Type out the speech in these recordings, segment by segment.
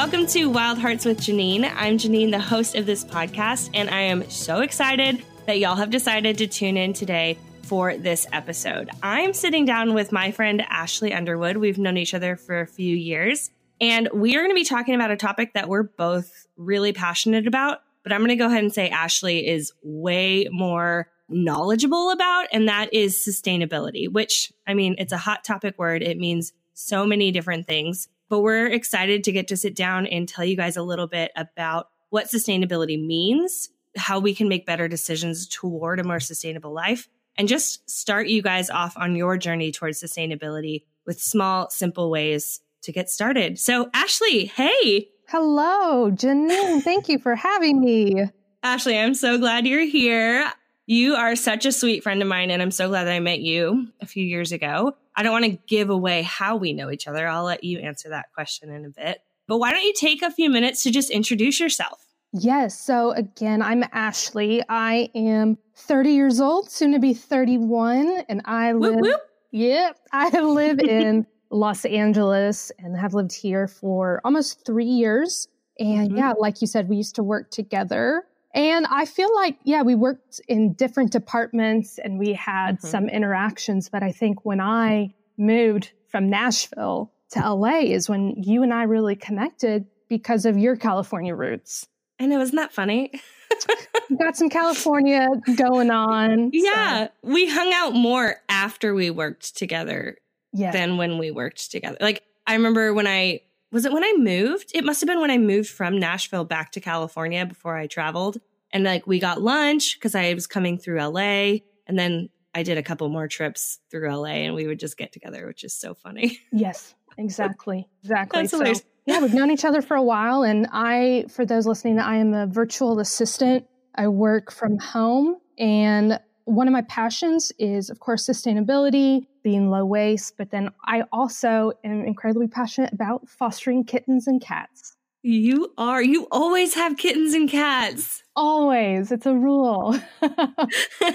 welcome to Wild Hearts with Janine. I'm Janine, the host of this podcast, and I am so excited that y'all have decided to tune in today for this episode. I'm sitting down with my friend Ashley Underwood. We've known each other for a few years, and we are going to be talking about a topic that we're both really passionate about. But I'm going to go ahead and say Ashley is way more knowledgeable about, and that is sustainability, which I mean, it's a hot topic word. It means so many different things, but we're excited to get to sit down and tell you guys a little bit about what sustainability means, how we can make better decisions toward a more sustainable life, and just start you guys off on your journey towards sustainability with small, simple ways to get started. So, Ashley, hey. Hello, Janine. Thank you for having me. Ashley, I'm so glad you're here. You are such a sweet friend of mine, and I'm so glad that I met you a few years ago. I don't want to give away how we know each other. I'll let you answer that question in a bit. But why don't you take a few minutes to just introduce yourself? Yes. So, again, I'm Ashley. I am 30 years old, soon to be 31, and I live. Whoop, whoop. Yep. I live in Los Angeles and have lived here for almost three years. And Mhm. yeah, like you said, we used to work together. And I feel like, yeah, we worked in different departments and we had Mhm. some interactions. But I think when I moved from Nashville to LA is when you and I really connected because of your California roots. I know, isn't that funny? Got some California going on. so, yeah, we hung out more after we worked together yeah. than when we worked together. Like, I remember when I was it when I moved? It must have been when I moved from Nashville back to California before I traveled. And like, we got lunch because I was coming through LA. And then I did a couple more trips through LA and we would just get together, which is so funny. Yes, exactly. Exactly. That's So, hilarious. yeah, we've known each other for a while. And I, for those listening, I am a virtual assistant. I work from home. And one of my passions is, of course, sustainability, being low waste. But then I also am incredibly passionate about fostering kittens and cats. You are. You always have kittens and cats. Always. It's a rule.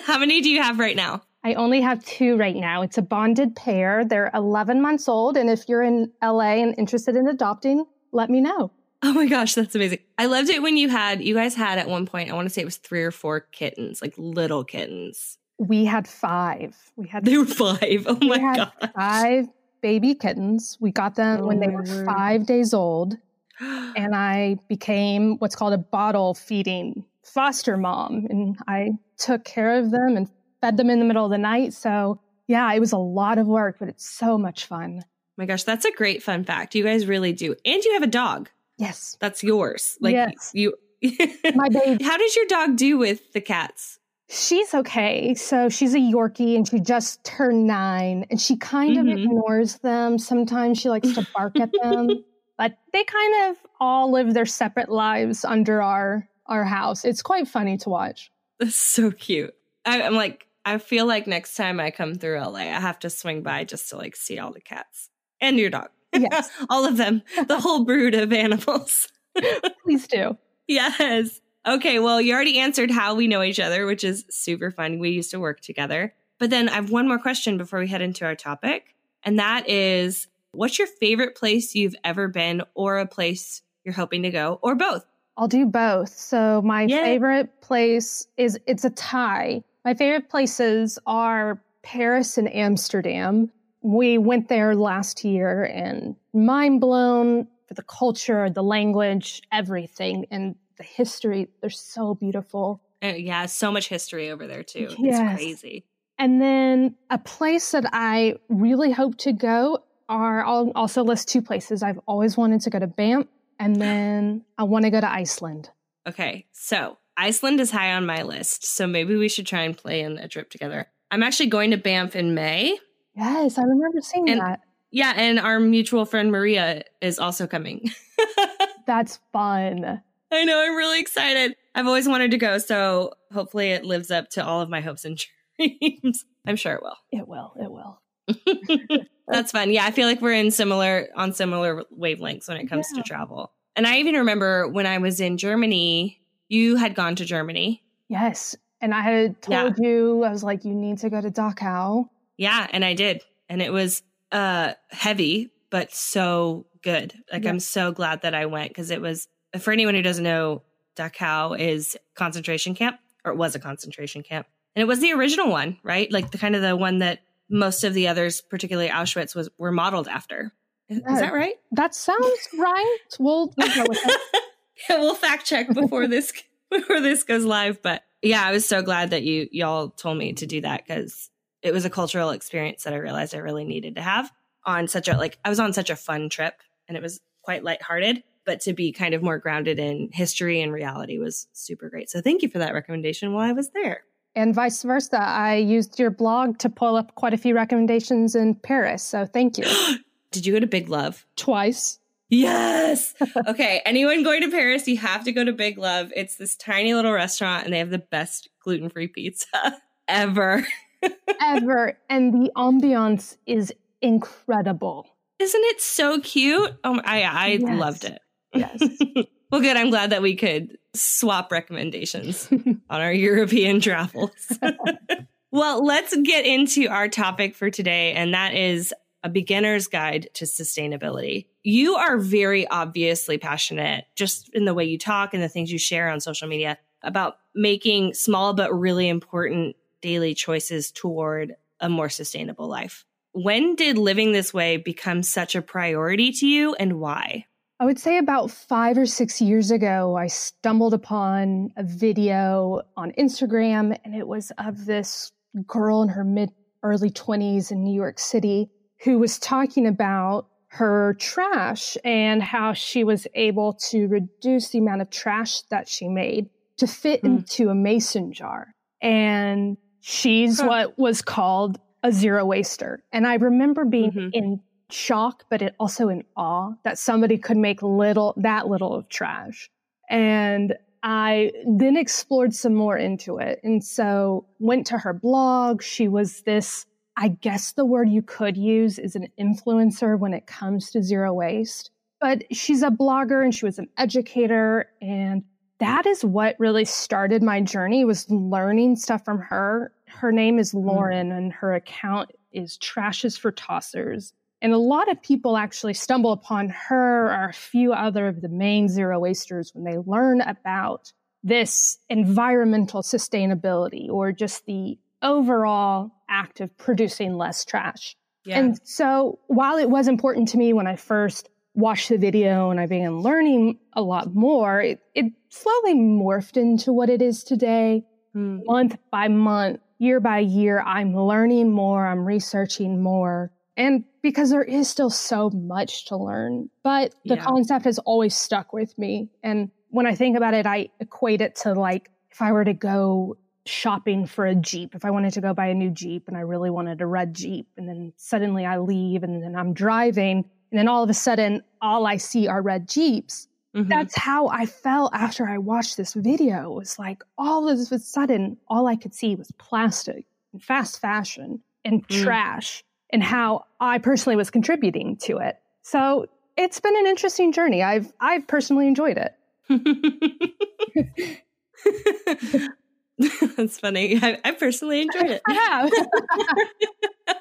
How many do you have right now? I only have two right now. It's a bonded pair. They're 11 months old. And if you're in LA and interested in adopting, let me know. Oh my gosh, that's amazing. I loved it when you had, you guys had at one point, I want to say it was three or four kittens, like little kittens. We had five. We had They were five. Oh my we had god. five baby kittens. We got them Oh when they oh were word. five days old. And I became what's called a bottle feeding foster mom. And I took care of them and fed them in the middle of the night. So, yeah, it was a lot of work, but it's so much fun. my gosh, that's a great fun fact. You guys really do. And you have a dog. Yes. That's yours. Like Yes. you My baby, How does your dog do with the cats? she's okay. So she's a Yorkie and she just turned nine and she kind of Mhm. ignores them. Sometimes she likes to bark at them, but they kind of all live their separate lives under our our house. It's quite funny to watch. That's so cute. I, I'm like, I feel like next time I come through LA, I have to swing by just to like see all the cats and your dog. Yes. all of them, the whole brood of animals. Please do. Yes. Okay. Well, you already answered how we know each other, which is super fun. We used to work together. But then I have one more question before we head into our topic. And that is what's your favorite place you've ever been or a place you're hoping to go or both? I'll do both. So my Yay. favorite place is it's a tie. My favorite places are Paris and Amsterdam. We went there last year and mind blown for the culture, the language, everything, and the history. They're so beautiful. Uh, yeah, so much history over there too. It's crazy. And then a place that I really hope to go are I'll also list two places. I've always wanted to go to Banff and then I want to go to Iceland. Okay. So Iceland is high on my list. So maybe we should try and plan a trip together. I'm actually going to Banff in May. Yes, I remember seeing And- that. Yeah, and our mutual friend Maria is also coming. That's fun. I know, I'm really excited. I've always wanted to go, so hopefully it lives up to all of my hopes and dreams. I'm sure it will. It will. It will. That's fun. Yeah, I feel like we're in similar on similar wavelengths when it comes Yeah. to travel. And I even remember when I was in Germany, you had gone to Germany. Yes. And I had told you, I was like, you need to go to Dachau. Yeah, and I did. And it was uh heavy, but so good. Like yeah. I'm so glad that I went because it was for anyone who doesn't know, Dachau is concentration camp, or it was a concentration camp. And it was the original one, right? Like the kind of the one that most of the others, particularly Auschwitz, was were modeled after. Is, is that right? That sounds right. We'll, we'll go with that. yeah, we'll fact check before this before this goes live. But yeah, I was so glad that you y'all told me to do that because it was a cultural experience that I realized I really needed to have on such a like I was on such a fun trip and it was quite lighthearted, but to be kind of more grounded in history and reality was super great. So thank you for that recommendation while I was there. And vice versa. I used your blog to pull up quite a few recommendations in Paris. So thank you. Did you go to Big Love? Twice. Yes. okay. Anyone going to Paris, you have to go to Big Love. It's this tiny little restaurant and they have the best gluten free pizza ever. Ever. And the ambiance is incredible. Isn't it so cute? Oh, I I yes. loved it. Yes. well, good. I'm glad that we could swap recommendations on our European travels. well, let's get into our topic for today, and that is a beginner's guide to sustainability. You are very obviously passionate, just in the way you talk and the things you share on social media, about making small but really important daily choices toward a more sustainable life. When did living this way become such a priority to you and why? I would say about five or six years ago, I stumbled upon a video on Instagram, and it was of this girl in her mid early 20s in New York City who was talking about her trash and how she was able to reduce the amount of trash that she made to fit mm. into a mason jar. And she's huh. what was called a zero waster. And I remember being mm-hmm. in shock, but it also in awe that somebody could make little, that little of trash. And I then explored some more into it. And so went to her blog. She was this, I guess the word you could use is an influencer when it comes to zero waste. But she's a blogger and she was an educator and that is what really started my journey was learning stuff from her her name is mm. lauren and her account is Trash is for Tossers and a lot of people actually stumble upon her or a few other of the main zero wasters when they learn about this environmental sustainability or just the overall act of producing less trash. Yeah. And so while it was important to me when I first watched the video and I began learning a lot more, it, it slowly morphed into what it is today. Mm. Month by month, year by year, I'm learning more, I'm researching more. And because there is still so much to learn, but the yeah. concept has always stuck with me. And when I think about it, I equate it to like if I were to go shopping for a Jeep, if I wanted to go buy a new Jeep and I really wanted a red Jeep, and then suddenly I leave and then I'm driving and then all of a sudden, all I see are red Jeeps. Mm-hmm. That's how I felt after I watched this video. It was like all of a sudden, all I could see was plastic and fast fashion and mm. trash and how I personally was contributing to it. So it's been an interesting journey. I've I've personally enjoyed it. That's funny. I, I, personally enjoyed it. I have.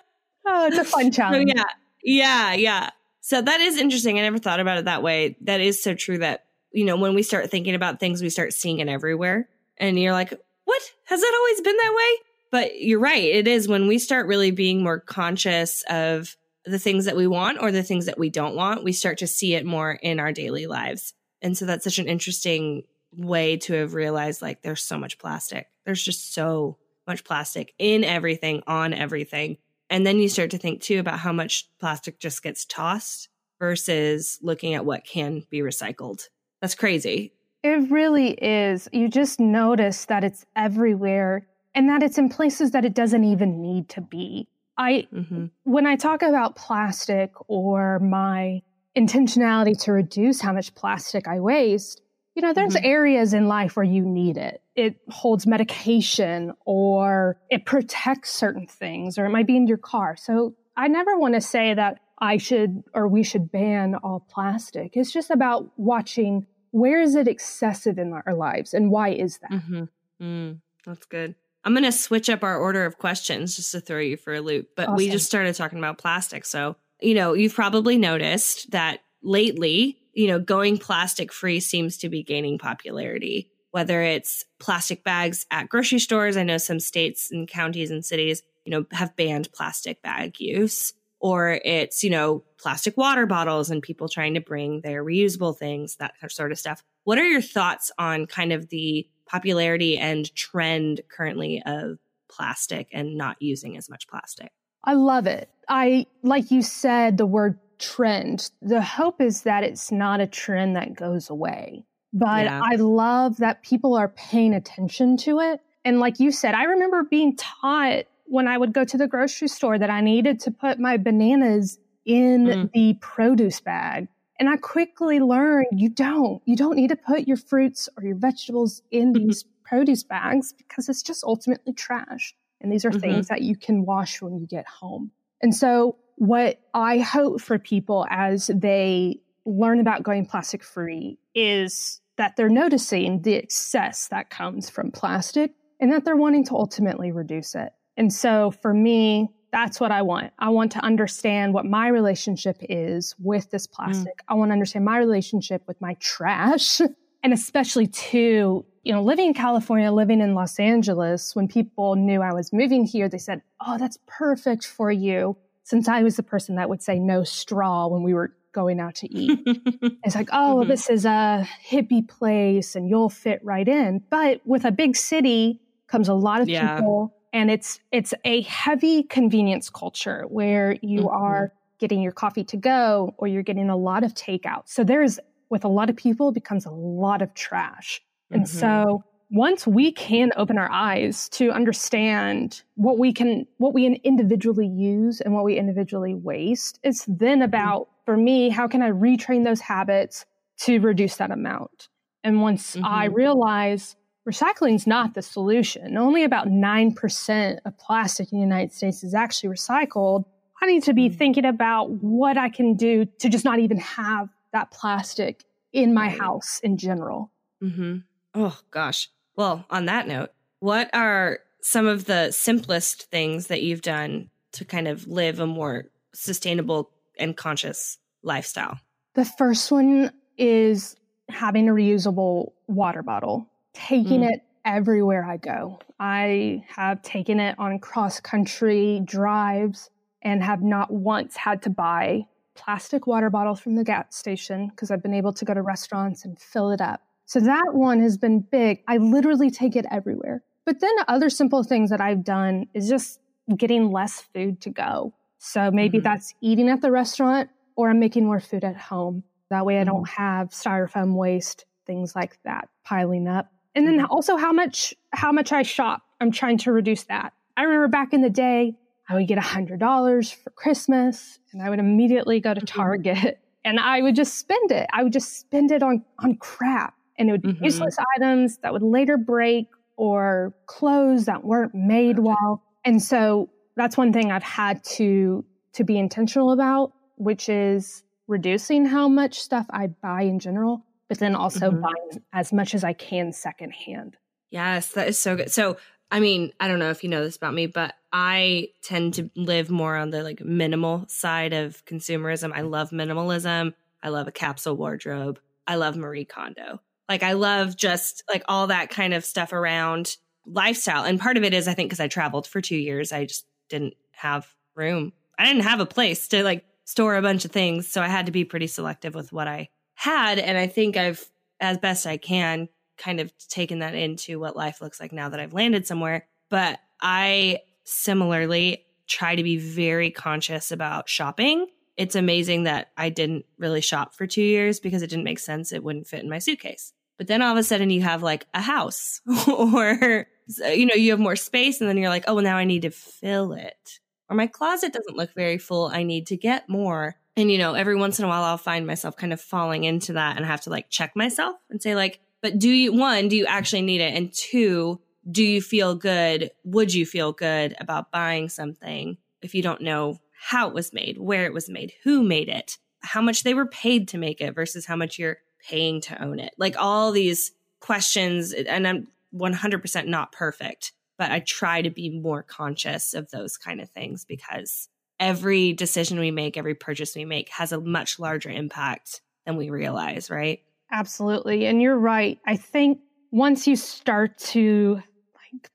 oh, it's a fun challenge. So yeah, yeah, yeah. So that is interesting. I never thought about it that way. That is so true that, you know, when we start thinking about things, we start seeing it everywhere. And you're like, what? Has that always been that way? But you're right. It is when we start really being more conscious of the things that we want or the things that we don't want, we start to see it more in our daily lives. And so that's such an interesting way to have realized like there's so much plastic. There's just so much plastic in everything, on everything. And then you start to think too about how much plastic just gets tossed versus looking at what can be recycled. That's crazy. It really is. You just notice that it's everywhere and that it's in places that it doesn't even need to be. I mm-hmm. when I talk about plastic or my intentionality to reduce how much plastic I waste, you know, there's mm-hmm. areas in life where you need it. It holds medication or it protects certain things or it might be in your car. So I never want to say that I should or we should ban all plastic. It's just about watching where is it excessive in our lives and why is that? Mm-hmm. Mm, that's good. I'm going to switch up our order of questions just to throw you for a loop. But awesome. we just started talking about plastic. So, you know, you've probably noticed that lately, you know, going plastic free seems to be gaining popularity. Whether it's plastic bags at grocery stores, I know some states and counties and cities, you know, have banned plastic bag use, or it's, you know, plastic water bottles and people trying to bring their reusable things, that sort of stuff. What are your thoughts on kind of the popularity and trend currently of plastic and not using as much plastic? I love it. I, like you said, the word trend. The hope is that it's not a trend that goes away. But yeah. I love that people are paying attention to it. And like you said, I remember being taught when I would go to the grocery store that I needed to put my bananas in mm. the produce bag. And I quickly learned you don't. You don't need to put your fruits or your vegetables in mm-hmm. these produce bags because it's just ultimately trash. And these are mm-hmm. things that you can wash when you get home. And so what I hope for people as they learn about going plastic free is that they're noticing the excess that comes from plastic and that they're wanting to ultimately reduce it. And so for me, that's what I want. I want to understand what my relationship is with this plastic. Mm. I want to understand my relationship with my trash. And especially too, you know, living in California, living in Los Angeles, when people knew I was moving here, they said, Oh, that's perfect for you since I was the person that would say no straw when we were going out to eat. it's like, oh, mm-hmm. this is a hippie place and you'll fit right in. But with a big city comes a lot of yeah. people and it's it's a heavy convenience culture where you mm-hmm. are getting your coffee to go or you're getting a lot of takeout. So there's with a lot of people becomes a lot of trash. And mm-hmm. so once we can open our eyes to understand what we can what we individually use and what we individually waste it's then mm-hmm. about for me how can i retrain those habits to reduce that amount and once mm-hmm. i realize recycling is not the solution only about 9% of plastic in the united states is actually recycled i need to be mm-hmm. thinking about what i can do to just not even have that plastic in my house in general mm-hmm. oh gosh well, on that note, what are some of the simplest things that you've done to kind of live a more sustainable and conscious lifestyle? The first one is having a reusable water bottle, taking mm. it everywhere I go. I have taken it on cross country drives and have not once had to buy plastic water bottles from the gas station because I've been able to go to restaurants and fill it up. So that one has been big. I literally take it everywhere. But then other simple things that I've done is just getting less food to go. So maybe mm-hmm. that's eating at the restaurant or I'm making more food at home. That way I don't mm-hmm. have styrofoam waste, things like that piling up. And then mm-hmm. also how much how much I shop. I'm trying to reduce that. I remember back in the day, I would get $100 for Christmas and I would immediately go to mm-hmm. Target and I would just spend it. I would just spend it on on crap and it would be mm-hmm. useless items that would later break or clothes that weren't made well. And so that's one thing I've had to to be intentional about, which is reducing how much stuff I buy in general, but then also mm-hmm. buying as much as I can secondhand. Yes, that is so good. So I mean, I don't know if you know this about me, but I tend to live more on the like minimal side of consumerism. I love minimalism. I love a capsule wardrobe. I love Marie Kondo. Like I love just like all that kind of stuff around lifestyle. And part of it is I think because I traveled for two years, I just didn't have room. I didn't have a place to like store a bunch of things. So I had to be pretty selective with what I had. And I think I've, as best I can, kind of taken that into what life looks like now that I've landed somewhere. But I similarly try to be very conscious about shopping. It's amazing that I didn't really shop for two years because it didn't make sense. It wouldn't fit in my suitcase. But then all of a sudden you have like a house or, you know, you have more space and then you're like, oh, well, now I need to fill it. Or my closet doesn't look very full. I need to get more. And, you know, every once in a while I'll find myself kind of falling into that and I have to like check myself and say, like, but do you, one, do you actually need it? And two, do you feel good? Would you feel good about buying something if you don't know how it was made, where it was made, who made it, how much they were paid to make it versus how much you're paying to own it. Like all these questions, and I'm 100% not perfect, but I try to be more conscious of those kind of things because every decision we make, every purchase we make has a much larger impact than we realize, right? Absolutely. And you're right. I think once you start to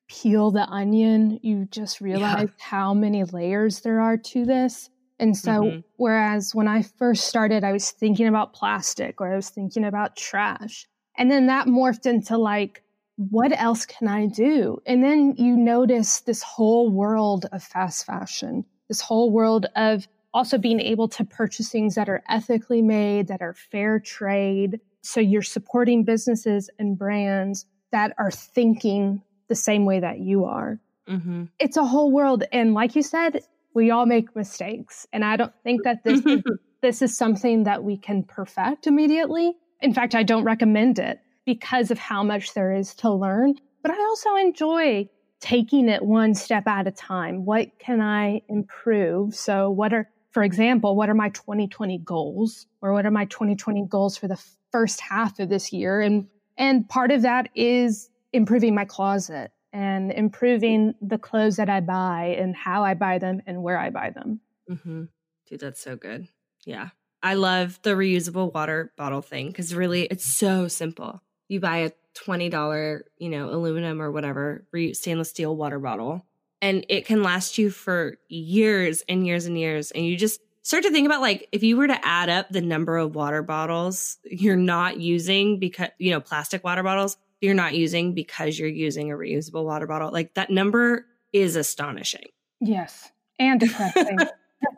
peel the onion, you just realize yeah. how many layers there are to this. And so, mm-hmm. whereas when I first started, I was thinking about plastic or I was thinking about trash. And then that morphed into like, what else can I do? And then you notice this whole world of fast fashion, this whole world of also being able to purchase things that are ethically made, that are fair trade. So you're supporting businesses and brands that are thinking the same way that you are. Mm-hmm. It's a whole world. And like you said, we all make mistakes. And I don't think that this is, this is something that we can perfect immediately. In fact, I don't recommend it because of how much there is to learn. But I also enjoy taking it one step at a time. What can I improve? So, what are, for example, what are my 2020 goals? Or what are my 2020 goals for the first half of this year? And, and part of that is improving my closet and improving the clothes that I buy and how I buy them and where I buy them. Mm-hmm. Dude, that's so good. Yeah. I love the reusable water bottle thing because really it's so simple. You buy a $20, you know, aluminum or whatever stainless steel water bottle and it can last you for years and years and years. And you just start to think about like if you were to add up the number of water bottles you're not using because, you know, plastic water bottles you're not using because you're using a reusable water bottle. Like that number is astonishing. Yes. And depressing.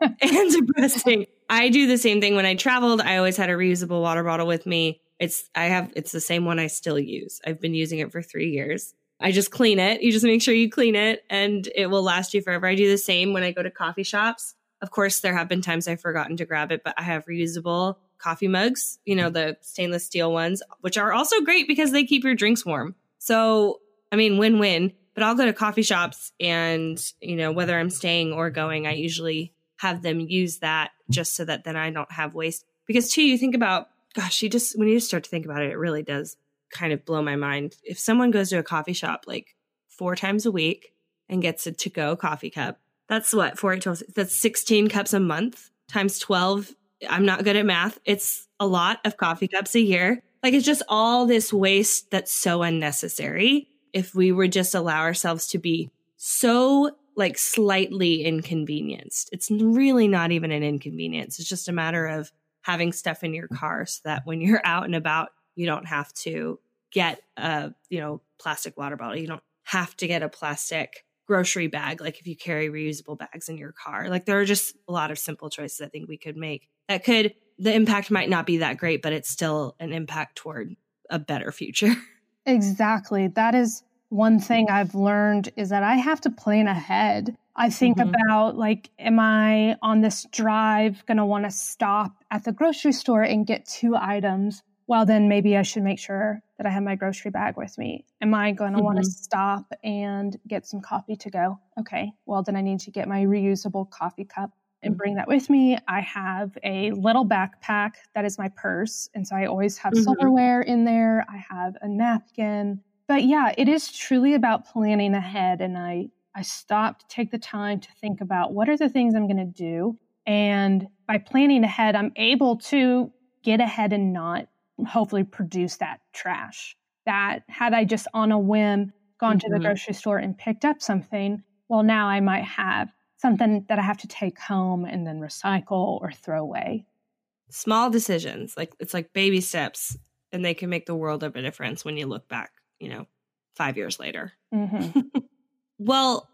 and depressing. I do the same thing when I traveled. I always had a reusable water bottle with me. It's I have it's the same one I still use. I've been using it for 3 years. I just clean it. You just make sure you clean it and it will last you forever. I do the same when I go to coffee shops. Of course, there have been times I've forgotten to grab it, but I have reusable coffee mugs, you know, mm-hmm. the stainless steel ones, which are also great because they keep your drinks warm. So, I mean, win win. But I'll go to coffee shops and, you know, whether I'm staying or going, I usually have them use that just so that then I don't have waste. Because, too, you think about, gosh, you just, when you start to think about it, it really does kind of blow my mind. If someone goes to a coffee shop like four times a week and gets a to go coffee cup, that's what, four, eight, 12, that's 16 cups a month times 12 I'm not good at math. It's a lot of coffee cups a year. Like it's just all this waste that's so unnecessary. If we would just allow ourselves to be so like slightly inconvenienced, it's really not even an inconvenience. It's just a matter of having stuff in your car so that when you're out and about, you don't have to get a, you know, plastic water bottle. You don't have to get a plastic grocery bag like if you carry reusable bags in your car. Like there are just a lot of simple choices I think we could make that could the impact might not be that great, but it's still an impact toward a better future. Exactly. That is one thing I've learned is that I have to plan ahead. I think mm-hmm. about like, am I on this drive going to want to stop at the grocery store and get two items? Well, then maybe I should make sure that I have my grocery bag with me. Am I going to mm-hmm. want to stop and get some coffee to go? Okay. Well, then I need to get my reusable coffee cup and bring that with me. I have a little backpack that is my purse. And so I always have mm-hmm. silverware in there. I have a napkin. But yeah, it is truly about planning ahead. And I, I stop to take the time to think about what are the things I'm going to do. And by planning ahead, I'm able to get ahead and not hopefully produce that trash. That had I just on a whim gone mm-hmm. to the mm-hmm. grocery store and picked up something, well, now I might have something that I have to take home and then recycle or throw away. Small decisions, like it's like baby steps, and they can make the world of a difference when you look back, you know, five years later. Mm-hmm. well,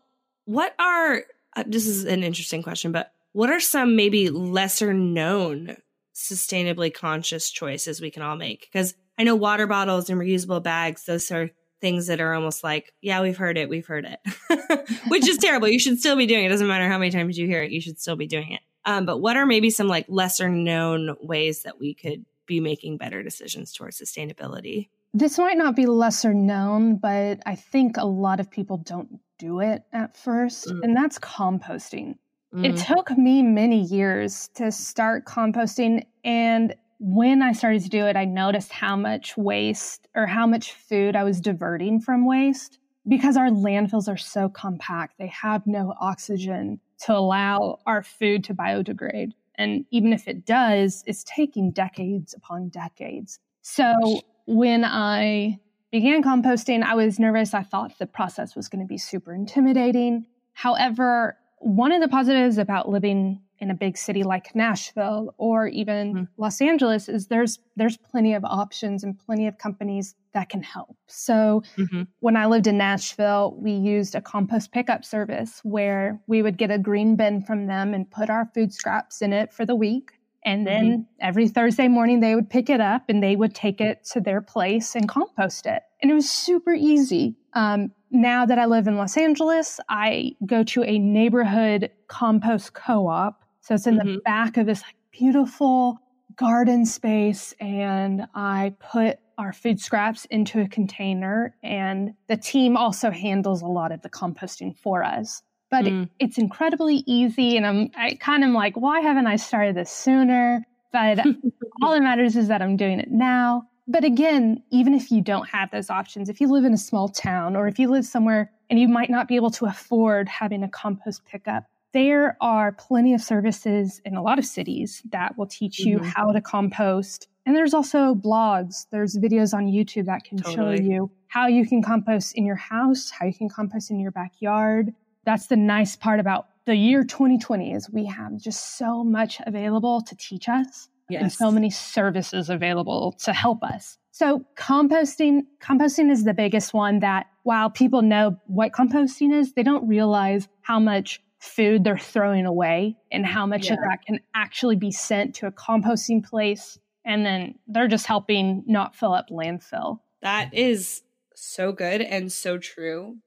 what are, uh, this is an interesting question, but what are some maybe lesser known sustainably conscious choices we can all make? Because I know water bottles and reusable bags, those are things that are almost like, yeah, we've heard it, we've heard it, which is terrible. You should still be doing it. it. Doesn't matter how many times you hear it, you should still be doing it. Um, but what are maybe some like lesser known ways that we could be making better decisions towards sustainability? This might not be lesser known, but I think a lot of people don't do it at first, mm. and that's composting. Mm. It took me many years to start composting, and when I started to do it, I noticed how much waste or how much food I was diverting from waste because our landfills are so compact. They have no oxygen. to allow our food to biodegrade. And even if it does, it's taking decades upon decades. So when I began composting, I was nervous. I thought the process was going to be super intimidating. However, one of the positives about living in a big city like Nashville or even mm-hmm. Los Angeles is there's there's plenty of options and plenty of companies that can help. So mm-hmm. when I lived in Nashville, we used a compost pickup service where we would get a green bin from them and put our food scraps in it for the week. And then mm-hmm. every Thursday morning, they would pick it up and they would take it to their place and compost it. And it was super easy. Um, now that I live in Los Angeles, I go to a neighborhood compost co op. So it's in mm-hmm. the back of this like, beautiful garden space. And I put our food scraps into a container. And the team also handles a lot of the composting for us but mm. it, it's incredibly easy. And I'm, I kind of like, why haven't I started this sooner? But all that matters is that I'm doing it now. But again, even if you don't have those options, if you live in a small town or if you live somewhere and you might not be able to afford having a compost pickup, there are plenty of services in a lot of cities that will teach you mm-hmm. how to compost. And there's also blogs, there's videos on YouTube that can totally. show you how you can compost in your house, how you can compost in your backyard that's the nice part about the year 2020 is we have just so much available to teach us yes. and so many services available to help us. So composting, composting is the biggest one that while people know what composting is, they don't realize how much food they're throwing away and how much yeah. of that can actually be sent to a composting place. And then they're just helping not fill up landfill. That is so good and so true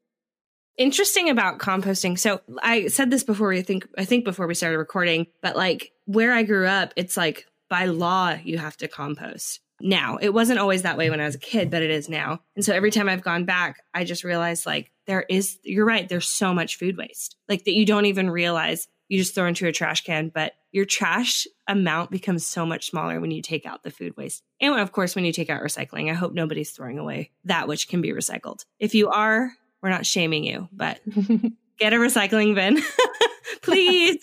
interesting about composting. So I said this before we think I think before we started recording, but like where I grew up, it's like by law you have to compost. Now, it wasn't always that way when I was a kid, but it is now. And so every time I've gone back, I just realized like there is you're right, there's so much food waste. Like that you don't even realize you just throw into a trash can, but your trash amount becomes so much smaller when you take out the food waste. And of course, when you take out recycling, I hope nobody's throwing away that which can be recycled. If you are, we're not shaming you, but get a recycling bin, please.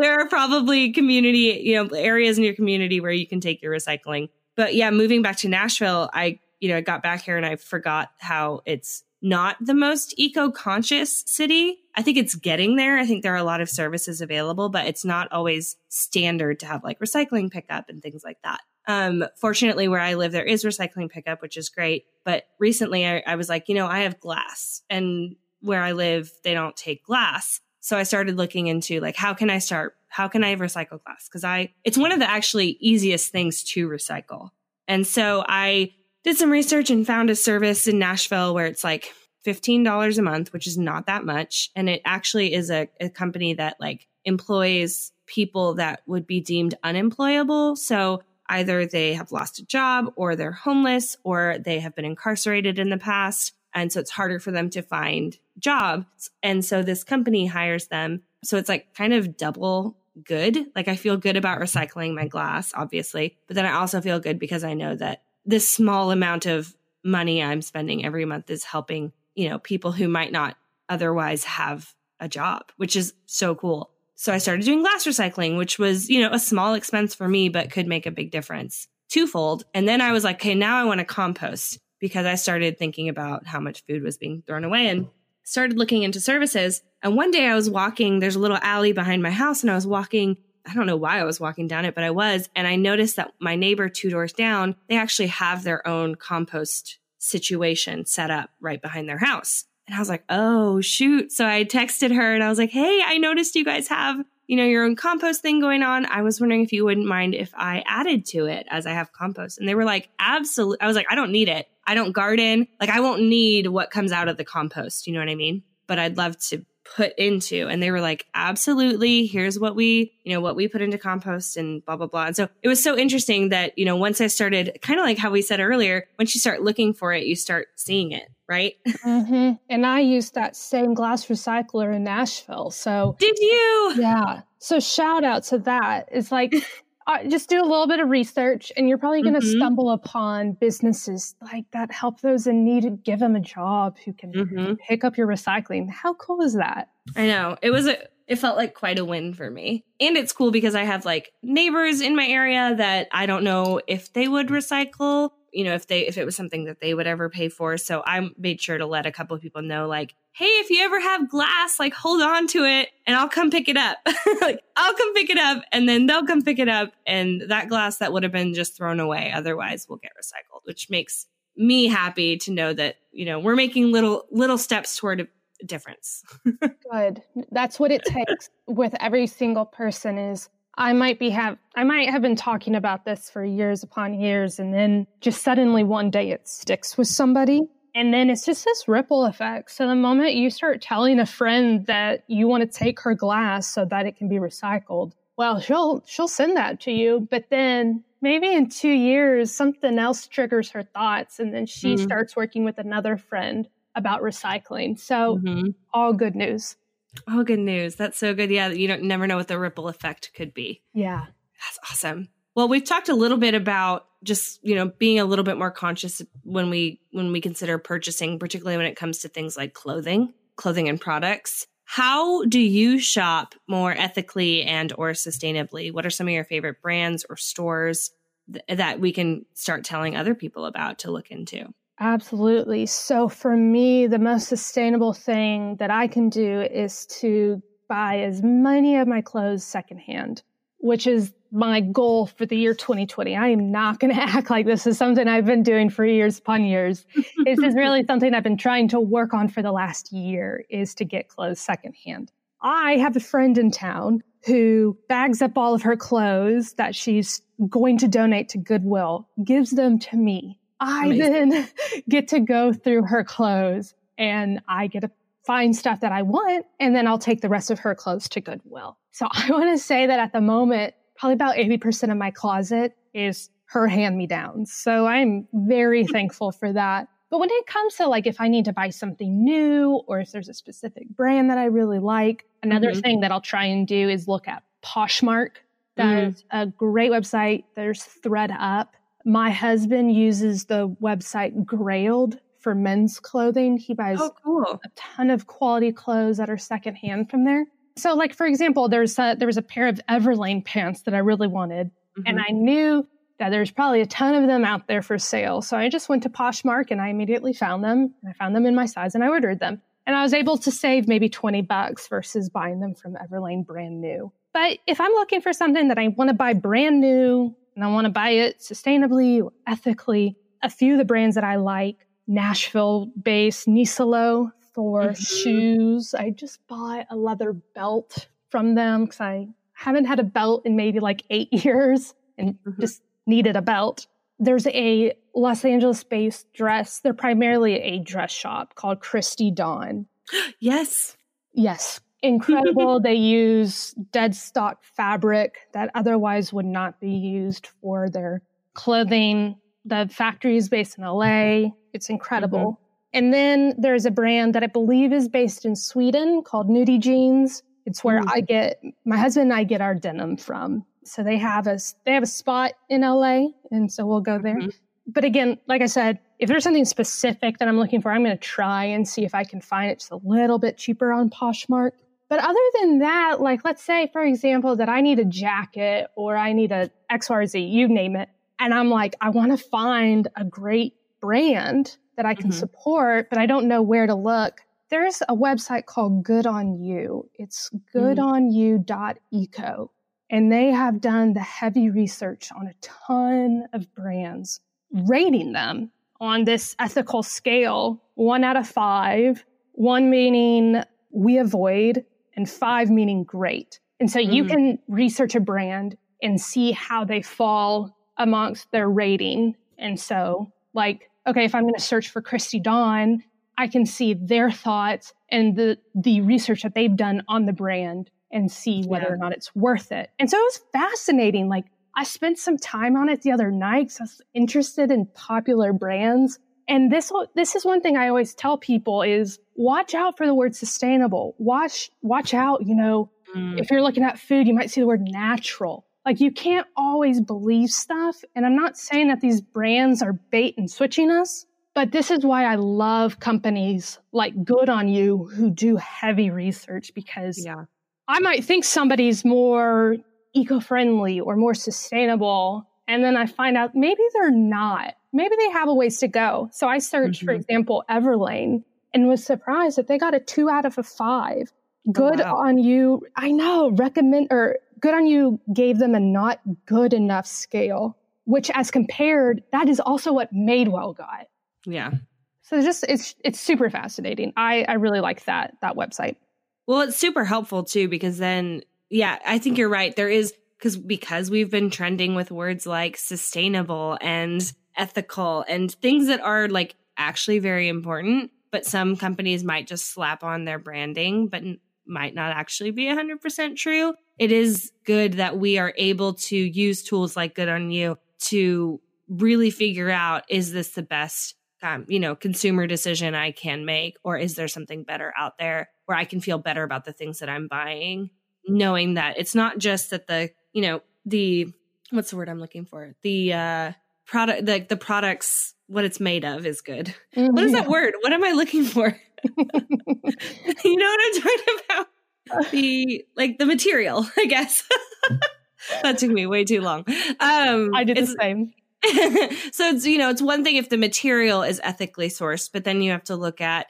There are probably community, you know, areas in your community where you can take your recycling. But yeah, moving back to Nashville, I, you know, I got back here and I forgot how it's not the most eco-conscious city. I think it's getting there. I think there are a lot of services available, but it's not always standard to have like recycling pickup and things like that. Um, fortunately, where I live, there is recycling pickup, which is great. But recently, I, I was like, you know, I have glass, and where I live, they don't take glass. So I started looking into like, how can I start? How can I recycle glass? Because I, it's one of the actually easiest things to recycle. And so I did some research and found a service in Nashville where it's like $15 a month, which is not that much. And it actually is a, a company that like employs people that would be deemed unemployable. So either they have lost a job or they're homeless or they have been incarcerated in the past. And so it's harder for them to find jobs. And so this company hires them. So it's like kind of double good. Like I feel good about recycling my glass, obviously, but then I also feel good because I know that this small amount of money I'm spending every month is helping, you know, people who might not otherwise have a job, which is so cool. So I started doing glass recycling, which was, you know, a small expense for me, but could make a big difference twofold. And then I was like, okay, now I want to compost because I started thinking about how much food was being thrown away and started looking into services. And one day I was walking, there's a little alley behind my house, and I was walking. I don't know why I was walking down it, but I was. And I noticed that my neighbor two doors down, they actually have their own compost situation set up right behind their house. And I was like, oh, shoot. So I texted her and I was like, hey, I noticed you guys have, you know, your own compost thing going on. I was wondering if you wouldn't mind if I added to it as I have compost. And they were like, absolutely. I was like, I don't need it. I don't garden. Like, I won't need what comes out of the compost. You know what I mean? But I'd love to put into and they were like absolutely here's what we you know what we put into compost and blah blah blah and so it was so interesting that you know once i started kind of like how we said earlier once you start looking for it you start seeing it right? Mm-hmm. And I used that same glass recycler in Nashville. So did you? Yeah. So shout out to that. It's like uh, just do a little bit of research, and you're probably going to mm-hmm. stumble upon businesses like that help those in need. And give them a job who can mm-hmm. pick up your recycling. How cool is that? I know it was a it felt like quite a win for me. And it's cool because I have like neighbors in my area that I don't know if they would recycle, you know, if they if it was something that they would ever pay for. So I made sure to let a couple of people know like, "Hey, if you ever have glass, like hold on to it and I'll come pick it up." like, I'll come pick it up and then they'll come pick it up and that glass that would have been just thrown away otherwise will get recycled, which makes me happy to know that, you know, we're making little little steps toward a difference. Good. That's what it takes with every single person is I might be have I might have been talking about this for years upon years and then just suddenly one day it sticks with somebody and then it's just this ripple effect. So the moment you start telling a friend that you want to take her glass so that it can be recycled, well, she'll she'll send that to you, but then maybe in 2 years something else triggers her thoughts and then she mm-hmm. starts working with another friend about recycling. So mm-hmm. all good news. All good news. That's so good. Yeah, you don't never know what the ripple effect could be. Yeah. That's awesome. Well, we've talked a little bit about just, you know, being a little bit more conscious when we when we consider purchasing, particularly when it comes to things like clothing, clothing and products. How do you shop more ethically and or sustainably? What are some of your favorite brands or stores th- that we can start telling other people about to look into? Absolutely. So for me, the most sustainable thing that I can do is to buy as many of my clothes secondhand, which is my goal for the year 2020. I am not going to act like this is something I've been doing for years upon years. this is really something I've been trying to work on for the last year is to get clothes secondhand. I have a friend in town who bags up all of her clothes that she's going to donate to Goodwill, gives them to me I Amazing. then get to go through her clothes and I get to find stuff that I want and then I'll take the rest of her clothes to Goodwill. So I want to say that at the moment, probably about 80% of my closet is her hand me downs. So I'm very thankful for that. But when it comes to like if I need to buy something new or if there's a specific brand that I really like, another mm-hmm. thing that I'll try and do is look at Poshmark. That's mm-hmm. a great website. There's ThredUp. My husband uses the website Grailed for men's clothing. He buys oh, cool. a ton of quality clothes that are secondhand from there. So, like for example, there's a, there was a pair of Everlane pants that I really wanted, mm-hmm. and I knew that there's probably a ton of them out there for sale. So I just went to Poshmark and I immediately found them. And I found them in my size and I ordered them. And I was able to save maybe 20 bucks versus buying them from Everlane brand new. But if I'm looking for something that I want to buy brand new and I want to buy it sustainably ethically. A few of the brands that I like, Nashville based Nisolo for mm-hmm. shoes. I just bought a leather belt from them because I haven't had a belt in maybe like eight years and mm-hmm. just needed a belt. There's a Los Angeles based dress. They're primarily a dress shop called Christy Dawn. Yes. Yes incredible. they use dead stock fabric that otherwise would not be used for their clothing. The factory is based in LA. It's incredible. Mm-hmm. And then there's a brand that I believe is based in Sweden called Nudie Jeans. It's where mm-hmm. I get my husband and I get our denim from. So they have a they have a spot in LA, and so we'll go there. Mm-hmm. But again, like I said, if there's something specific that I'm looking for, I'm going to try and see if I can find it just a little bit cheaper on Poshmark. But other than that, like let's say, for example, that I need a jacket or I need a XYZ, you name it. And I'm like, I want to find a great brand that I can mm-hmm. support, but I don't know where to look. There's a website called Good On You. It's goodonyou.eco. And they have done the heavy research on a ton of brands, rating them on this ethical scale, one out of five, one meaning we avoid, and five meaning great. And so mm-hmm. you can research a brand and see how they fall amongst their rating. And so, like, okay, if I'm going to search for Christy Dawn, I can see their thoughts and the the research that they've done on the brand and see whether yeah. or not it's worth it. And so it was fascinating. Like I spent some time on it the other night because I was interested in popular brands and this this is one thing I always tell people is watch out for the word sustainable. Watch watch out, you know, mm. if you're looking at food, you might see the word natural. Like you can't always believe stuff. And I'm not saying that these brands are bait and switching us, but this is why I love companies like Good on You who do heavy research because yeah. I might think somebody's more eco friendly or more sustainable. And then I find out maybe they're not. Maybe they have a ways to go. So I searched, mm-hmm. for example, Everlane and was surprised that they got a two out of a five. Oh, good oh, wow. on you. I know, recommend or good on you gave them a not good enough scale, which as compared, that is also what Madewell got. Yeah. So just it's it's super fascinating. I I really like that that website. Well, it's super helpful too because then yeah, I think you're right. There is because because we've been trending with words like sustainable and ethical and things that are like actually very important, but some companies might just slap on their branding, but might not actually be 100% true. It is good that we are able to use tools like Good on You to really figure out is this the best um, you know consumer decision I can make or is there something better out there where I can feel better about the things that I'm buying knowing that it's not just that the you know the what's the word I'm looking for the uh product the the products what it's made of is good. Mm-hmm. What is that word? What am I looking for? you know what I'm talking about? The like the material, I guess. that took me way too long. Um I did the same. so it's you know, it's one thing if the material is ethically sourced, but then you have to look at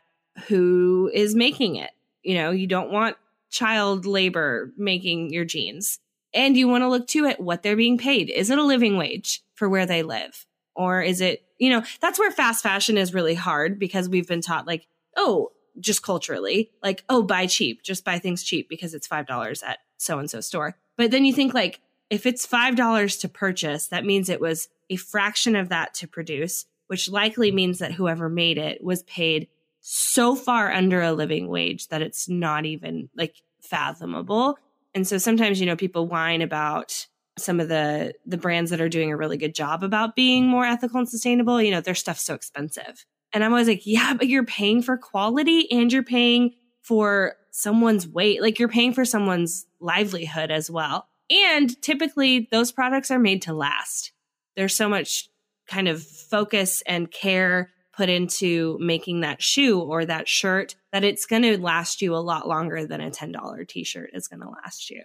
who is making it. You know, you don't want child labor making your jeans. And you want to look too at what they're being paid. Is it a living wage for where they live? Or is it, you know, that's where fast fashion is really hard because we've been taught like, oh, just culturally, like, oh, buy cheap, just buy things cheap because it's $5 at so and so store. But then you think like, if it's $5 to purchase, that means it was a fraction of that to produce, which likely means that whoever made it was paid so far under a living wage that it's not even like fathomable. And so sometimes, you know, people whine about some of the the brands that are doing a really good job about being more ethical and sustainable, you know, their stuff's so expensive. And I'm always like, yeah, but you're paying for quality and you're paying for someone's weight, like you're paying for someone's livelihood as well. And typically those products are made to last. There's so much kind of focus and care put into making that shoe or that shirt that it's going to last you a lot longer than a $10 t-shirt is going to last you.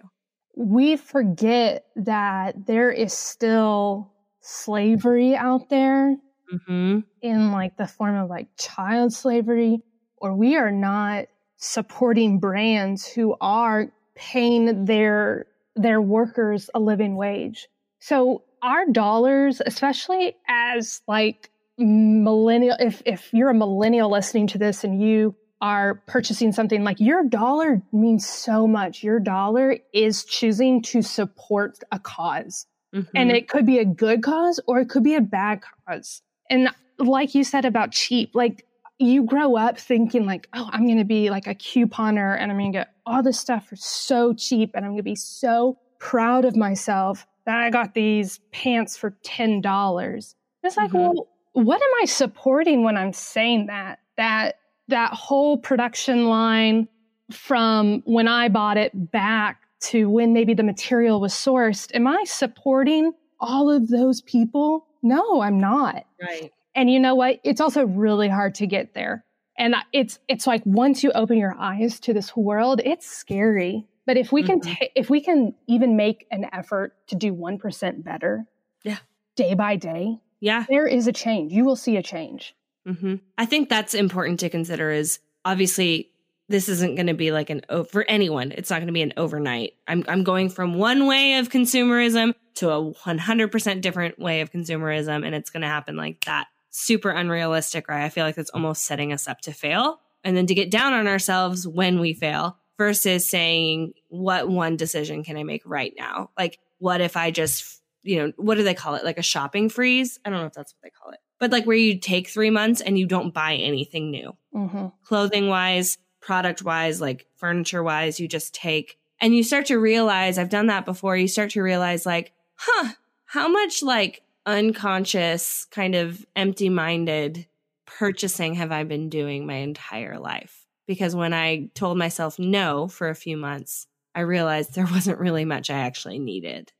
We forget that there is still slavery out there mm-hmm. in like the form of like child slavery, or we are not supporting brands who are paying their their workers a living wage. So our dollars, especially as like millennial if if you're a millennial listening to this and you are purchasing something like your dollar means so much your dollar is choosing to support a because mm-hmm. and it could be a good cause or it could be a bad cause and like you said about cheap like you grow up thinking like oh i'm going to be like a couponer and i'm going to get all this stuff for so cheap and i'm going to be so proud of myself that i got these pants for $10 it's like mm-hmm. well what am I supporting when I'm saying that? That that whole production line from when I bought it back to when maybe the material was sourced, am I supporting all of those people? No, I'm not. Right. And you know what? It's also really hard to get there. And it's it's like once you open your eyes to this world, it's scary. But if we mm-hmm. can ta- if we can even make an effort to do 1% better, yeah, day by day, yeah. There is a change. You will see a change. Mm-hmm. I think that's important to consider is obviously this isn't going to be like an for anyone. It's not going to be an overnight. I'm I'm going from one way of consumerism to a 100% different way of consumerism and it's going to happen like that. Super unrealistic, right? I feel like it's almost setting us up to fail and then to get down on ourselves when we fail versus saying what one decision can I make right now? Like what if I just you know, what do they call it? Like a shopping freeze? I don't know if that's what they call it, but like where you take three months and you don't buy anything new, mm-hmm. clothing wise, product wise, like furniture wise, you just take and you start to realize I've done that before. You start to realize like, huh, how much like unconscious kind of empty minded purchasing have I been doing my entire life? Because when I told myself no for a few months, I realized there wasn't really much I actually needed.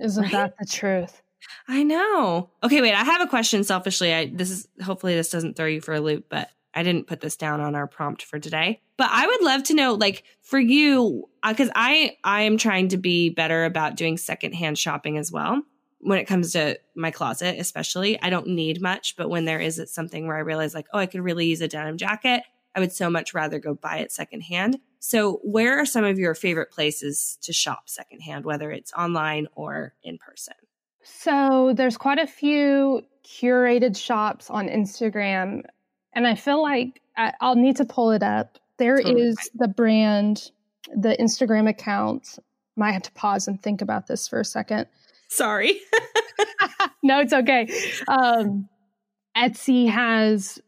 Isn't right? that the truth? I know. Okay, wait. I have a question. Selfishly, I this is hopefully this doesn't throw you for a loop, but I didn't put this down on our prompt for today, but I would love to know, like, for you, because uh, I I am trying to be better about doing secondhand shopping as well. When it comes to my closet, especially, I don't need much, but when there is something where I realize, like, oh, I could really use a denim jacket, I would so much rather go buy it secondhand. So, where are some of your favorite places to shop secondhand, whether it's online or in person? So, there's quite a few curated shops on Instagram, and I feel like I, will need to pull it up. There totally is the brand, the Instagram account. Might have to pause and think about this for a second. Sorry. no, it's okay. Um, Etsy has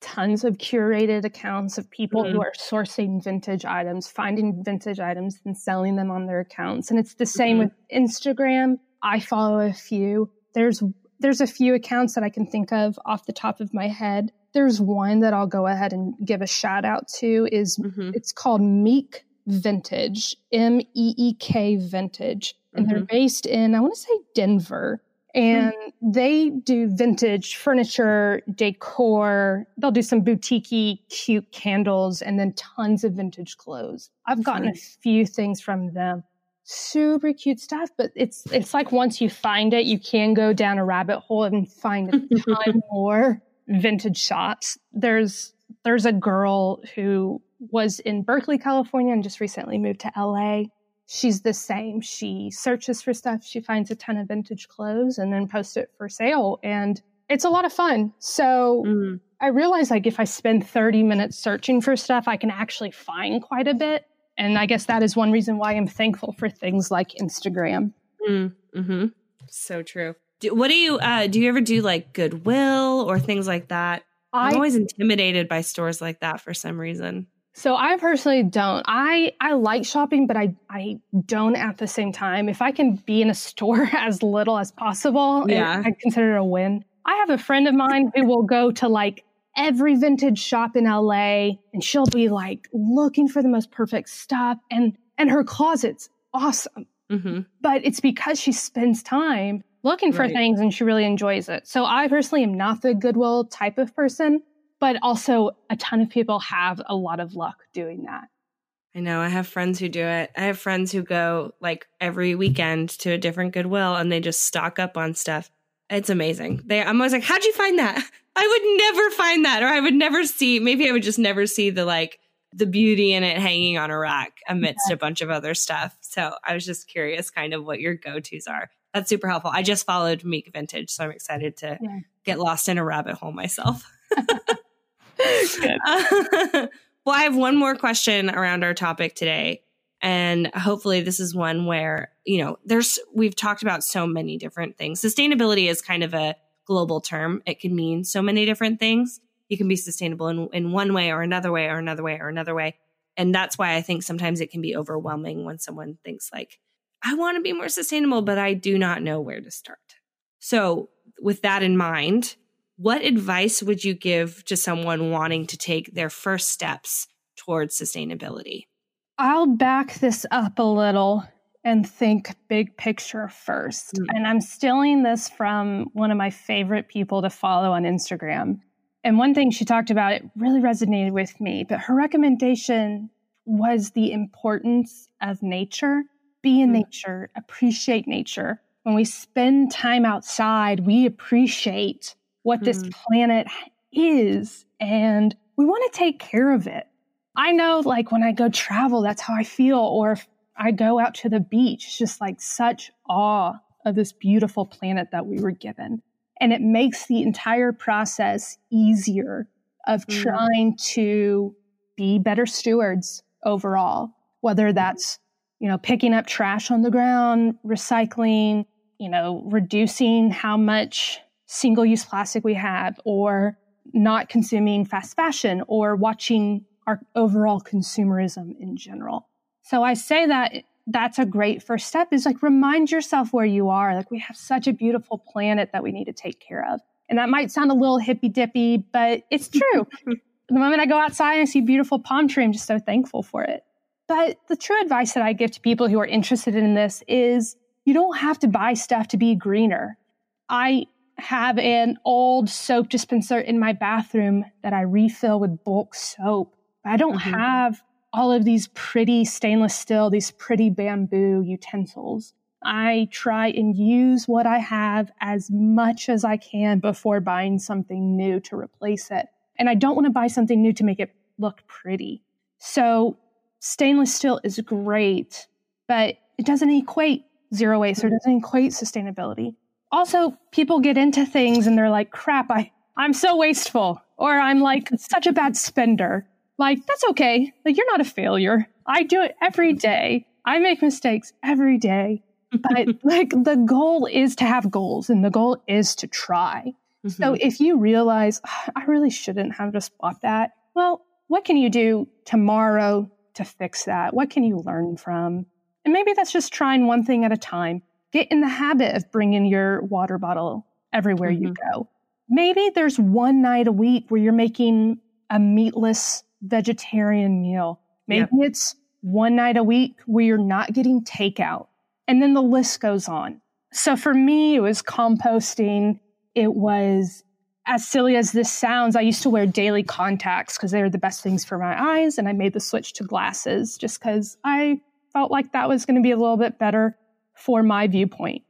tons of curated accounts of people mm-hmm. who are sourcing vintage items, finding vintage items and selling them on their accounts. And it's the same mm-hmm. with Instagram. I follow a few. There's there's a few accounts that I can think of off the top of my head. There's one that I'll go ahead and give a shout out to is mm-hmm. it's called Meek Vintage, M E E K Vintage, and they're mm-hmm. based in I want to say Denver. Hmm. and mm. they do vintage furniture, decor. They'll do some boutiquey, cute candles, and then tons of vintage clothes. I've gotten a few things from them. Super cute stuff, but it's it's like once you find it, you can go down a rabbit hole and find a ton more vintage shops. There's there's a girl who was in Berkeley, California, and just recently moved to LA she's the same. She searches for stuff, she finds a ton of vintage clothes and then posts it for sale. And it's a lot of fun. So mm. I realize like if I spend 30 minutes searching for stuff, I can actually find quite a bit. And I guess that is one reason why I'm thankful for things like Instagram. Mm, hmm So true. Do, what do you uh, do? You ever do like Goodwill or things like that? I'm always intimidated by stores like that for some reason. So I personally don't. I I like shopping, but I I don't at the same time. If I can be in a store as little as possible, yeah. I consider it a win. I have a friend of mine who will go to like every vintage shop in LA and she'll be like looking for the most perfect stuff and and her closet's awesome. Mm-hmm. But it's because she spends time looking for right. things and she really enjoys it. So I personally am not the Goodwill type of person but also a ton of people have a lot of luck doing that. I know. I have friends who do it. I have friends who go like every weekend to a different Goodwill and they just stock up on stuff. It's amazing. They, I'm always like, how'd you find that? I would never find that, or I would never see. Maybe I would just never see the like the beauty in it hanging on a rack amidst yeah. a bunch of other stuff. So I was just curious, kind of what your go tos are. That's super helpful. I just followed Meek Vintage, so I'm excited to yeah. get lost in a rabbit hole myself. well, I have one more question around our topic today. And hopefully, this is one where, you know, there's, we've talked about so many different things. Sustainability is kind of a global term, it can mean so many different things. You can be sustainable in, in one way or another way or another way or another way. And that's why I think sometimes it can be overwhelming when someone thinks, like, I want to be more sustainable, but I do not know where to start. So, with that in mind, what advice would you give to someone wanting to take their first steps towards sustainability? I'll back this up a little and think big picture first. Mm. And I'm stealing this from one of my favorite people to follow on Instagram. And one thing she talked about, it really resonated with me, but her recommendation was the importance of nature. Be in mm. nature, appreciate nature. When we spend time outside, we appreciate what this mm. planet is and we want to take care of it. I know like when I go travel, that's how I feel. Or if I go out to the beach, it's just like such awe of this beautiful planet that we were given. And it makes the entire process easier of mm. trying to be better stewards overall, whether that's, you know, picking up trash on the ground, recycling, you know, reducing how much single use plastic we have or not consuming fast fashion or watching our overall consumerism in general. So I say that that's a great first step is like remind yourself where you are. Like we have such a beautiful planet that we need to take care of. And that might sound a little hippy dippy, but it's true. the moment I go outside and I see beautiful palm tree, I'm just so thankful for it. But the true advice that I give to people who are interested in this is you don't have to buy stuff to be greener. I have an old soap dispenser in my bathroom that I refill with bulk soap. I don't mm-hmm. have all of these pretty stainless steel, these pretty bamboo utensils. I try and use what I have as much as I can before buying something new to replace it. And I don't want to buy something new to make it look pretty. So stainless steel is great, but it doesn't equate zero waste or doesn't equate sustainability. Also, people get into things and they're like, crap, I, I'm so wasteful, or I'm like such a bad spender. Like, that's okay. Like, you're not a failure. I do it every day. I make mistakes every day. But like, the goal is to have goals and the goal is to try. Mm-hmm. So if you realize, oh, I really shouldn't have just bought that, well, what can you do tomorrow to fix that? What can you learn from? And maybe that's just trying one thing at a time. Get in the habit of bringing your water bottle everywhere mm-hmm. you go. Maybe there's one night a week where you're making a meatless vegetarian meal. Maybe it's one night a week where you're not getting takeout. And then the list goes on. So for me, it was composting. It was as silly as this sounds, I used to wear daily contacts because they were the best things for my eyes. And I made the switch to glasses just because I felt like that was going to be a little bit better for my viewpoint.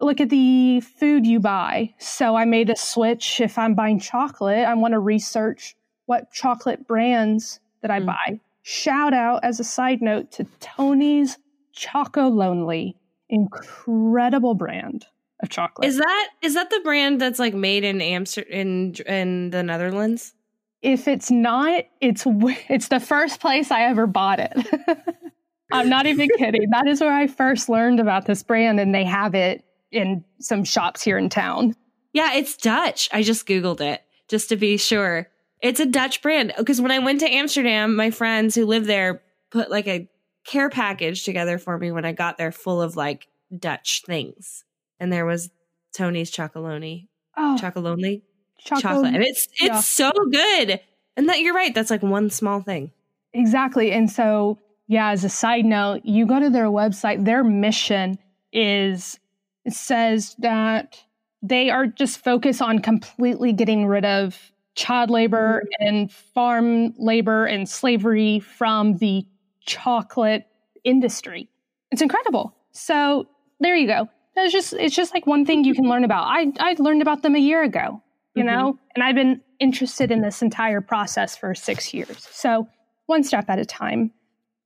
Look at the food you buy. So I made a switch. If I'm buying chocolate, I want to research what chocolate brands that I mm. buy. Shout out as a side note to Tony's Chocolonely. Incredible brand of chocolate. Is that is that the brand that's like made in Amsterdam in in the Netherlands? If it's not, it's it's the first place I ever bought it. I'm not even kidding. That is where I first learned about this brand, and they have it in some shops here in town. Yeah, it's Dutch. I just Googled it just to be sure. It's a Dutch brand. Because when I went to Amsterdam, my friends who live there put like a care package together for me when I got there full of like Dutch things. And there was Tony's Chocolonely. Oh. Chocolonely? Choco- Chocolate. And it's it's yeah. so good. And that you're right. That's like one small thing. Exactly. And so yeah, as a side note, you go to their website, their mission is it says that they are just focused on completely getting rid of child labor mm-hmm. and farm labor and slavery from the chocolate industry. It's incredible. So there you go. It's just it's just like one thing you can learn about. I I learned about them a year ago, you mm-hmm. know, and I've been interested in this entire process for six years. So one step at a time.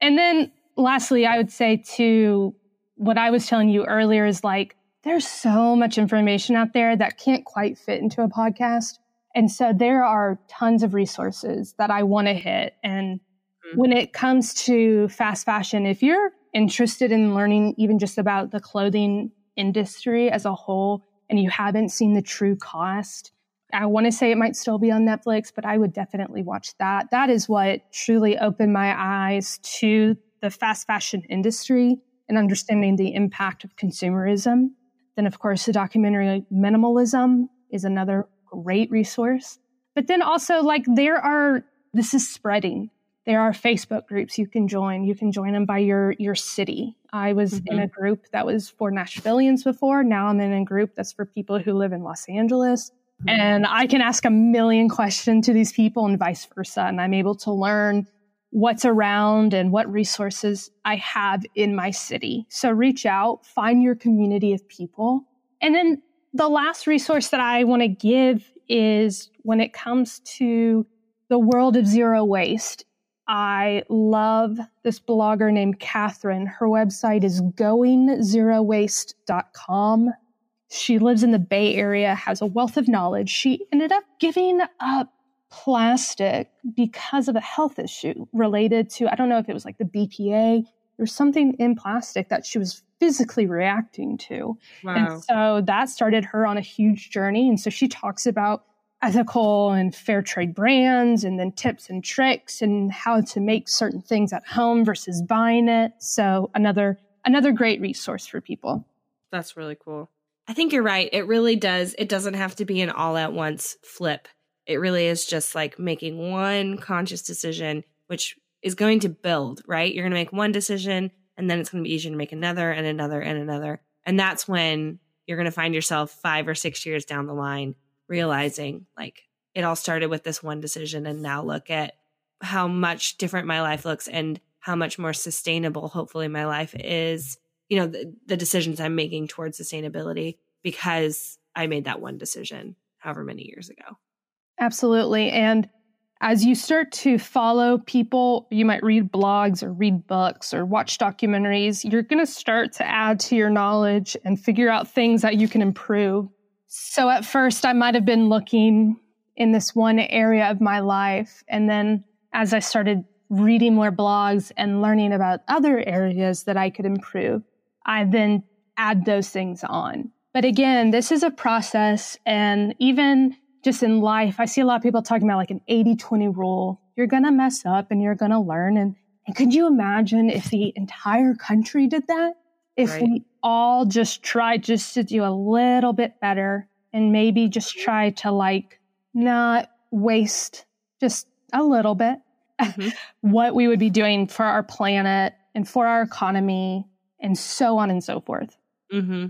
And then lastly, I would say to what I was telling you earlier is like, there's so much information out there that can't quite fit into a podcast. And so there are tons of resources that I want to hit. And mm-hmm. when it comes to fast fashion, if you're interested in learning even just about the clothing industry as a whole and you haven't seen the true cost, I want to say it might still be on Netflix, but I would definitely watch that. That is what truly opened my eyes to the fast fashion industry and understanding the impact of consumerism. Then, of course, the documentary Minimalism is another great resource. But then also, like, there are, this is spreading. There are Facebook groups you can join. You can join them by your, your city. I was mm-hmm. in a group that was for Nashvillians before. Now I'm in a group that's for people who live in Los Angeles. And I can ask a million questions to these people and vice versa. And I'm able to learn what's around and what resources I have in my city. So reach out, find your community of people. And then the last resource that I want to give is when it comes to the world of zero waste. I love this blogger named Kathryn. Her website is goingzerowaste.com. She lives in the Bay Area, has a wealth of knowledge. She ended up giving up plastic because of a health issue related to, I don't know if it was like the BPA. There's something in plastic that she was physically reacting to. Wow. And so that started her on a huge journey. And so she talks about ethical and fair trade brands and then tips and tricks and how to make certain things at home versus buying it. So another another great resource for people. That's really cool. I think you're right. It really does. It doesn't have to be an all at once flip. It really is just like making one conscious decision, which is going to build, right? You're going to make one decision and then it's going to be easier to make another and another and another. And that's when you're going to find yourself five or six years down the line realizing like it all started with this one decision. And now look at how much different my life looks and how much more sustainable, hopefully, my life is. You know, the, the decisions I'm making towards sustainability because I made that one decision however many years ago. Absolutely. And as you start to follow people, you might read blogs or read books or watch documentaries, you're going to start to add to your knowledge and figure out things that you can improve. So at first, I might have been looking in this one area of my life. And then as I started reading more blogs and learning about other areas that I could improve, I then add those things on. But again, this is a process. And even just in life, I see a lot of people talking about like an 80 20 rule. You're going to mess up and you're going to learn. And, and could you imagine if the entire country did that? If right. we all just tried just to do a little bit better and maybe just try to like not waste just a little bit mm-hmm. what we would be doing for our planet and for our economy and so on and so forth. Mm-hmm.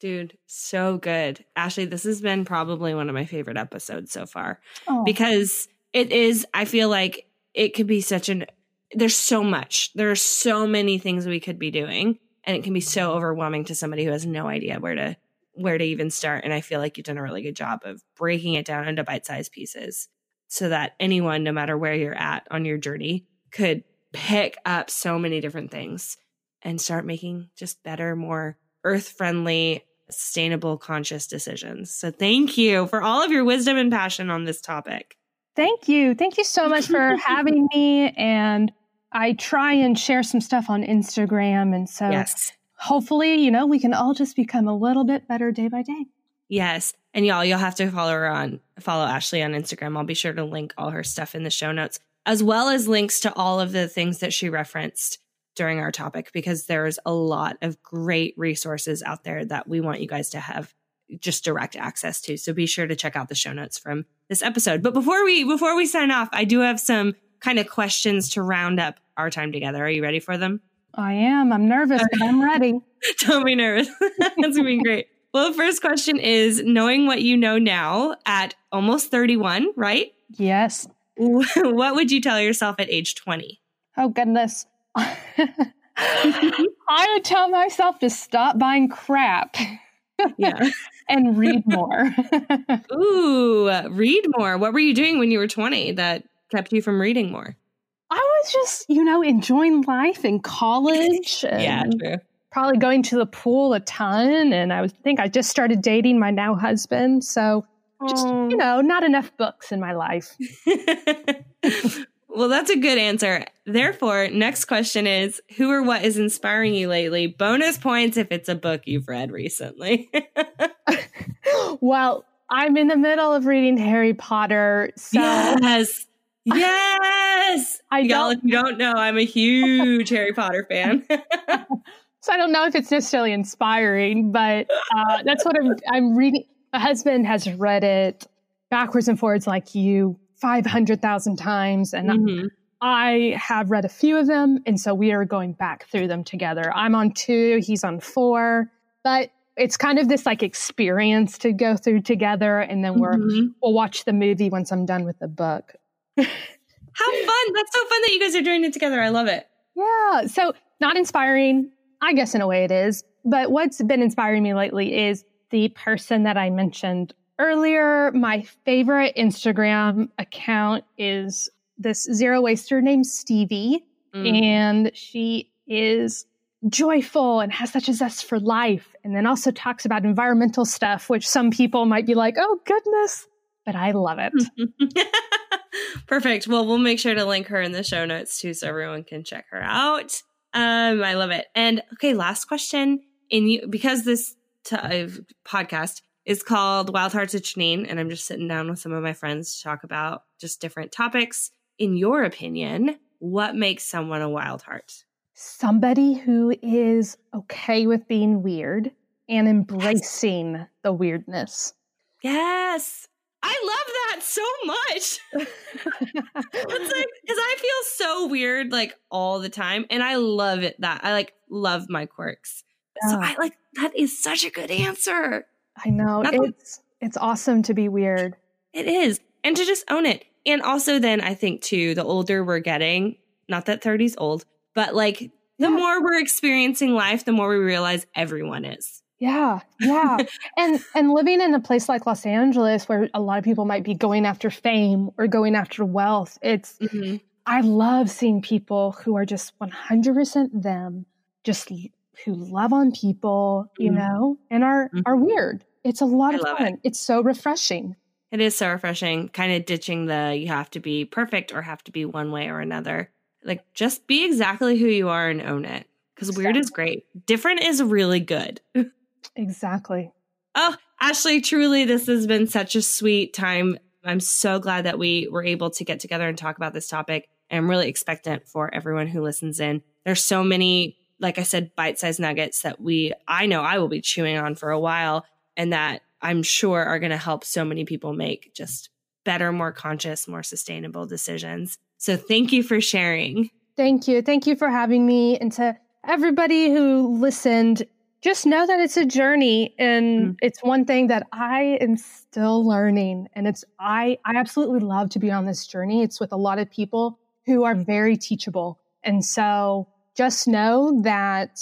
Dude, so good. Ashley, this has been probably one of my favorite episodes so far oh. because it is, I feel like it could be such an, there's so much. There are so many things we could be doing and it can be so overwhelming to somebody who has no idea where to where to even start and i feel like you've done a really good job of breaking it down into bite-sized pieces so that anyone no matter where you're at on your journey could pick up so many different things and start making just better more earth friendly sustainable, conscious decisions. So thank you for all of your wisdom and passion on this topic. Thank you. Thank you so much for having me. And I try and share some stuff on Instagram. And so yes. hopefully, you know, we can all just become a little bit better day by day. Yes. And y'all, you'll have to follow her on, follow Ashley on Instagram. I'll be sure to link all her stuff in the show notes, as well as links to all of the things that she referenced during our topic because there's a lot of great resources out there that we want you guys to have just direct access to. So be sure to check out the show notes from this episode. But before we before we sign off, I do have some kind of questions to round up our time together. Are you ready for them? I am. I'm nervous, but I'm ready. Don't be nervous. That's gonna be great. Well, the first question is knowing what you know now at almost 31, right? Yes. what would you tell yourself at age 20? Oh, goodness. I would tell myself to stop buying crap. Yeah. and read more. Ooh, read more. What were you doing when you were 20 that kept you from reading more? I was just, you know, enjoying life in college. yeah, true. Probably going to the pool a ton. And I was, think I just started dating my now husband. So just, oh. you know, not enough books in my life. Well, that's a good answer. Therefore, next question is Who or what is inspiring you lately? Bonus points if it's a book you've read recently. well, I'm in the middle of reading Harry Potter. So yes. Yes. I Y'all, if you don't know, I'm a huge Harry Potter fan. so I don't know if it's necessarily inspiring, but uh, that's what I'm, I'm reading. My husband has read it backwards and forwards like you 500,000 times. And mm-hmm. I have read a few of them. And so we are going back through them together. I'm on two, he's on four. But it's kind of this like experience to go through together. And then we're, mm-hmm. we'll watch the movie once I'm done with the book. How fun. That's so fun that you guys are doing it together. I love it. Yeah. So, not inspiring. I guess in a way it is. But what's been inspiring me lately is the person that I mentioned earlier, my favorite Instagram account is this zero waster named Stevie. Mm. And she is joyful and has such a zest for life. And then also talks about environmental stuff, which some people might be like, oh, goodness. But I love it. Perfect. Well, we'll make sure to link her in the show notes too, so everyone can check her out. Um, I love it. And okay, last question. In you, because this t- uh, podcast is called Wild Hearts of Janine, and I'm just sitting down with some of my friends to talk about just different topics. In your opinion, what makes someone a wild heart? Somebody who is okay with being weird and embracing yes. the weirdness. Yes. I love that so much. it's like because I feel so weird like all the time, and I love it that I like love my quirks. Yeah. So I like that is such a good answer. I know. It's it's awesome to be weird. It is. And to just own it. And also then I think too, the older we're getting, not that 30's old, but like the yeah. more we're experiencing life, the more we realize everyone is. Yeah, yeah. and and living in a place like Los Angeles where a lot of people might be going after fame or going after wealth, it's mm-hmm. I love seeing people who are just 100% them, just who love on people, you mm-hmm. know, and are mm-hmm. are weird. It's a lot I of fun. It. It's so refreshing. It is so refreshing, kind of ditching the you have to be perfect or have to be one way or another. Like just be exactly who you are and own it. Because exactly. weird is great. Different is really good. exactly. Oh, Ashley, truly, this has been such a sweet time. I'm so glad that we were able to get together and talk about this topic. I'm really expectant for everyone who listens in. There's so many, like I said, bite sized nuggets that we, I know I will be chewing on for a while and that I'm sure are going to help so many people make just better, more conscious, more sustainable decisions. So thank you for sharing. Thank you. Thank you for having me. And to everybody who listened, just know that it's a journey and mm. it's one thing that I am still learning. And it's, I, I absolutely love to be on this journey. It's with a lot of people who are very teachable. And so just know that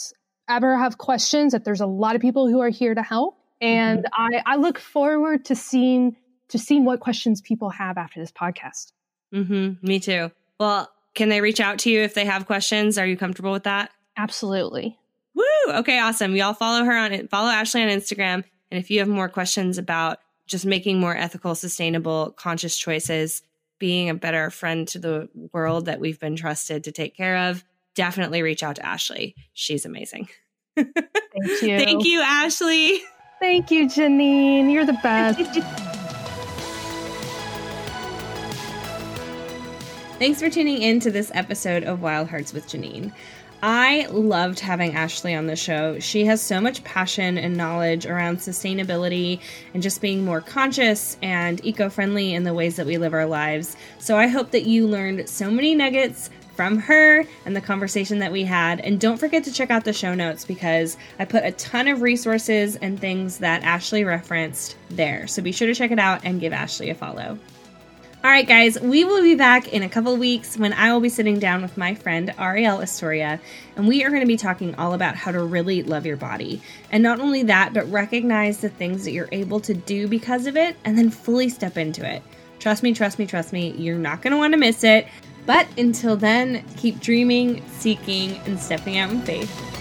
ever have questions, that there's a lot of people who are here to help. And mm-hmm. I, I look forward to seeing to seeing what questions people have after this podcast. Mm-hmm. Me too. Well, can they reach out to you if they have questions? Are you comfortable with that? Absolutely. Woo! Okay, awesome. Y'all follow her on it. Follow Ashley on Instagram. And if you have more questions about just making more ethical, sustainable, conscious choices, being a better friend to the world that we've been trusted to take care of, definitely reach out to Ashley. She's amazing. Thank you. Thank you, Ashley. Thank you, Janine. You're the best. Thanks for tuning in to this episode of Wild Hearts with Janine. I loved having Ashley on the show. She has so much passion and knowledge around sustainability and just being more conscious and eco friendly in the ways that we live our lives. So I hope that you learned so many nuggets from her and the conversation that we had. And don't forget to check out the show notes because I put a ton of resources and things that Ashley referenced there. So be sure to check it out and give Ashley a follow. All right, guys, we will be back in a couple weeks when I will be sitting down with my friend Ariel Astoria, and we are going to be talking all about how to really love your body. And not only that, but recognize the things that you're able to do because of it and then fully step into it. Trust me, trust me, trust me, you're not going to want to miss it. But until then, keep dreaming, seeking, and stepping out in faith.